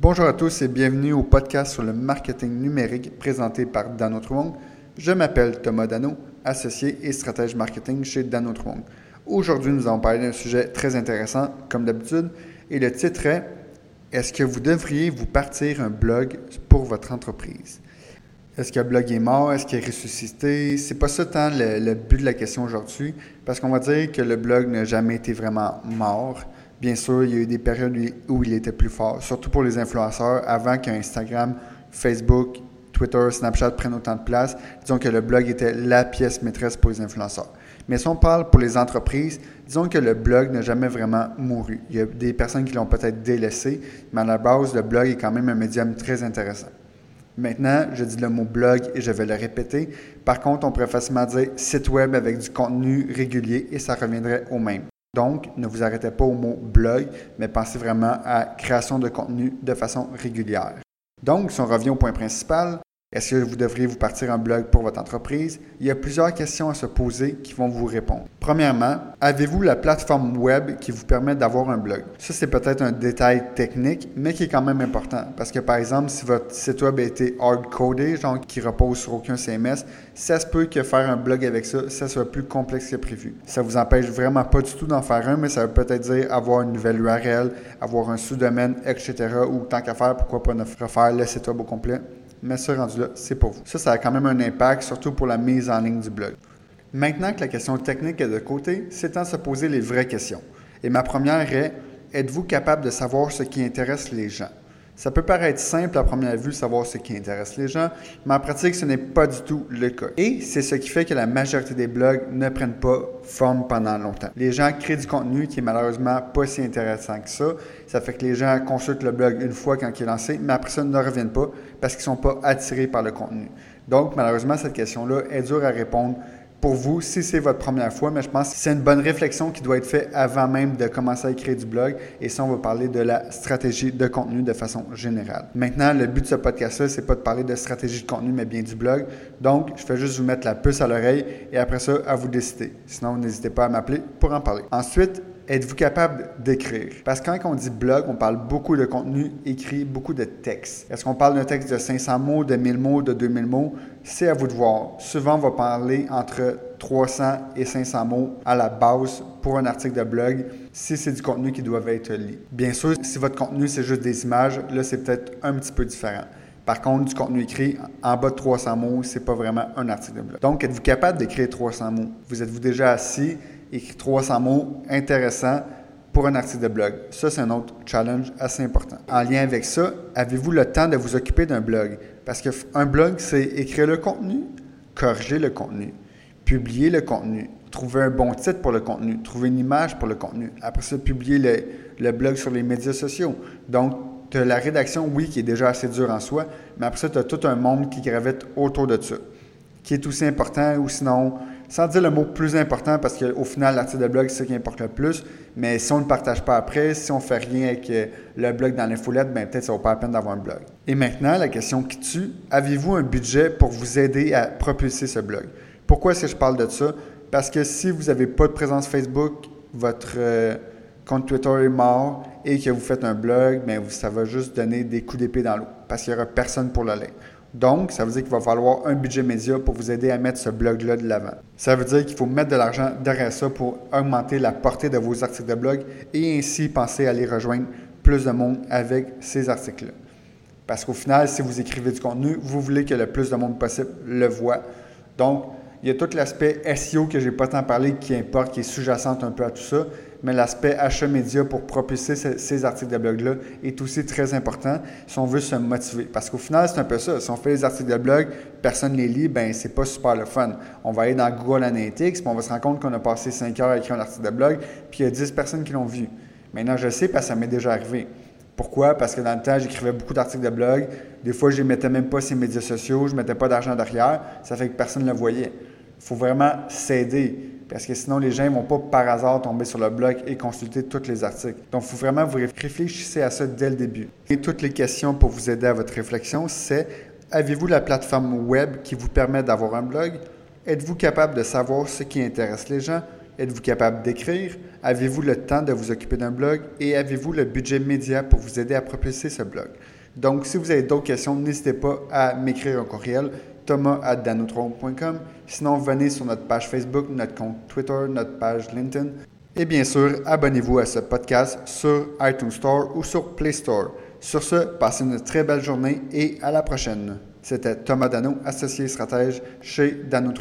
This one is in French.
Bonjour à tous et bienvenue au podcast sur le marketing numérique présenté par Dano Truong. Je m'appelle Thomas Dano, associé et stratège marketing chez Dano Truong. Aujourd'hui, nous allons parler d'un sujet très intéressant, comme d'habitude, et le titre est Est-ce que vous devriez vous partir un blog pour votre entreprise? Est-ce que le blog est mort? Est-ce qu'il est ressuscité? C'est pas ça tant le, le but de la question aujourd'hui, parce qu'on va dire que le blog n'a jamais été vraiment mort. Bien sûr, il y a eu des périodes où il était plus fort, surtout pour les influenceurs, avant qu'Instagram, Facebook, Twitter, Snapchat prennent autant de place. Disons que le blog était la pièce maîtresse pour les influenceurs. Mais si on parle pour les entreprises, disons que le blog n'a jamais vraiment mouru. Il y a des personnes qui l'ont peut-être délaissé, mais à la base, le blog est quand même un médium très intéressant. Maintenant, je dis le mot blog et je vais le répéter. Par contre, on pourrait facilement dire site web avec du contenu régulier et ça reviendrait au même. Donc, ne vous arrêtez pas au mot blog, mais pensez vraiment à création de contenu de façon régulière. Donc, si on revient au point principal, est-ce que vous devriez vous partir un blog pour votre entreprise? Il y a plusieurs questions à se poser qui vont vous répondre. Premièrement, avez-vous la plateforme web qui vous permet d'avoir un blog? Ça, c'est peut-être un détail technique, mais qui est quand même important. Parce que, par exemple, si votre site web a été hard-codé, genre qui repose sur aucun CMS, ça se peut que faire un blog avec ça, ça soit plus complexe que prévu. Ça vous empêche vraiment pas du tout d'en faire un, mais ça veut peut-être dire avoir une nouvelle URL, avoir un sous-domaine, etc. Ou tant qu'à faire, pourquoi pas ne refaire le site web au complet? Mais ce rendu-là, c'est pour vous. Ça, ça a quand même un impact, surtout pour la mise en ligne du blog. Maintenant que la question technique est de côté, c'est temps de se poser les vraies questions. Et ma première est, êtes-vous capable de savoir ce qui intéresse les gens? Ça peut paraître simple à première vue, savoir ce qui intéresse les gens, mais en pratique, ce n'est pas du tout le cas. Et c'est ce qui fait que la majorité des blogs ne prennent pas forme pendant longtemps. Les gens créent du contenu qui est malheureusement pas si intéressant que ça. Ça fait que les gens consultent le blog une fois quand il est lancé, mais après ça, ne reviennent pas parce qu'ils ne sont pas attirés par le contenu. Donc, malheureusement, cette question-là est dure à répondre pour vous si c'est votre première fois, mais je pense que c'est une bonne réflexion qui doit être faite avant même de commencer à écrire du blog. Et ça, on va parler de la stratégie de contenu de façon générale. Maintenant, le but de ce podcast-là, c'est pas de parler de stratégie de contenu, mais bien du blog. Donc, je fais juste vous mettre la puce à l'oreille et après ça, à vous décider. Sinon, n'hésitez pas à m'appeler pour en parler. Ensuite, êtes-vous capable d'écrire? Parce que quand on dit blog, on parle beaucoup de contenu écrit, beaucoup de texte. Est-ce qu'on parle d'un texte de 500 mots, de 1000 mots, de 2000 mots? C'est à vous de voir. Souvent, on va parler entre 300 et 500 mots à la base pour un article de blog si c'est du contenu qui doit être lu. Bien sûr, si votre contenu, c'est juste des images, là, c'est peut-être un petit peu différent. Par contre, du contenu écrit en bas de 300 mots, c'est pas vraiment un article de blog. Donc, êtes-vous capable d'écrire 300 mots? Vous êtes-vous déjà assis? Écrit 300 mots intéressants pour un article de blog. Ça, c'est un autre challenge assez important. En lien avec ça, avez-vous le temps de vous occuper d'un blog? Parce qu'un blog, c'est écrire le contenu, corriger le contenu, publier le contenu, trouver un bon titre pour le contenu, trouver une image pour le contenu. Après ça, publier le, le blog sur les médias sociaux. Donc, tu as la rédaction, oui, qui est déjà assez dure en soi, mais après ça, tu as tout un monde qui gravite autour de ça, qui est aussi important, ou sinon, sans dire le mot plus important, parce qu'au final, l'article de blog, c'est ce qui importe le plus. Mais si on ne partage pas après, si on ne fait rien avec euh, le blog dans l'infolette, ben peut-être ça vaut pas la peine d'avoir un blog. Et maintenant, la question qui tue, avez-vous un budget pour vous aider à propulser ce blog? Pourquoi est-ce que je parle de ça? Parce que si vous n'avez pas de présence Facebook, votre euh, compte Twitter est mort et que vous faites un blog, bien, ça va juste donner des coups d'épée dans l'eau parce qu'il n'y aura personne pour le lire. Donc, ça veut dire qu'il va falloir un budget média pour vous aider à mettre ce blog-là de l'avant. Ça veut dire qu'il faut mettre de l'argent derrière ça pour augmenter la portée de vos articles de blog et ainsi penser à aller rejoindre plus de monde avec ces articles-là. Parce qu'au final, si vous écrivez du contenu, vous voulez que le plus de monde possible le voit. Donc, il y a tout l'aspect SEO que je n'ai pas tant parlé qui importe, qui est sous-jacente un peu à tout ça mais l'aspect achat média pour propulser ces, articles de blog-là est aussi très important si on veut se motiver. Parce qu'au final, c'est un peu ça. Si on fait des articles de blog, personne ne les lit, ben c'est pas super le fun. On va aller dans Google Analytics, puis on va se rendre compte qu'on a passé 5 heures à écrire un article de blog, puis il y a 10 personnes qui l'ont vu. Maintenant, je sais parce que ça m'est déjà arrivé. Pourquoi? Parce que dans le temps, j'écrivais beaucoup d'articles de blog. Des fois, je ne mettais même pas sur les médias sociaux, je ne mettais pas d'argent derrière. Ça fait que personne ne le voyait. Il faut vraiment s'aider parce que sinon les gens ne vont pas par hasard tomber sur le blog et consulter tous les articles. Donc, il faut vraiment vous réfléchissez à ça dès le début. Et toutes les questions pour vous aider à votre réflexion, c'est avez-vous la plateforme web qui vous permet d'avoir un blog? Êtes-vous capable de savoir ce qui intéresse les gens? Êtes-vous capable d'écrire? Avez-vous le temps de vous occuper d'un blog? Et avez-vous le budget média pour vous aider à propulser ce blog? Donc, si vous avez d'autres questions, n'hésitez pas à m'écrire un courriel thomas.danotron.com. Sinon, venez sur notre page Facebook, notre compte Twitter, notre page LinkedIn. Et bien sûr, abonnez-vous à ce podcast sur iTunes Store ou sur Play Store. Sur ce, passez une très belle journée et à la prochaine. C'était Thomas Dano, associé stratège chez Dano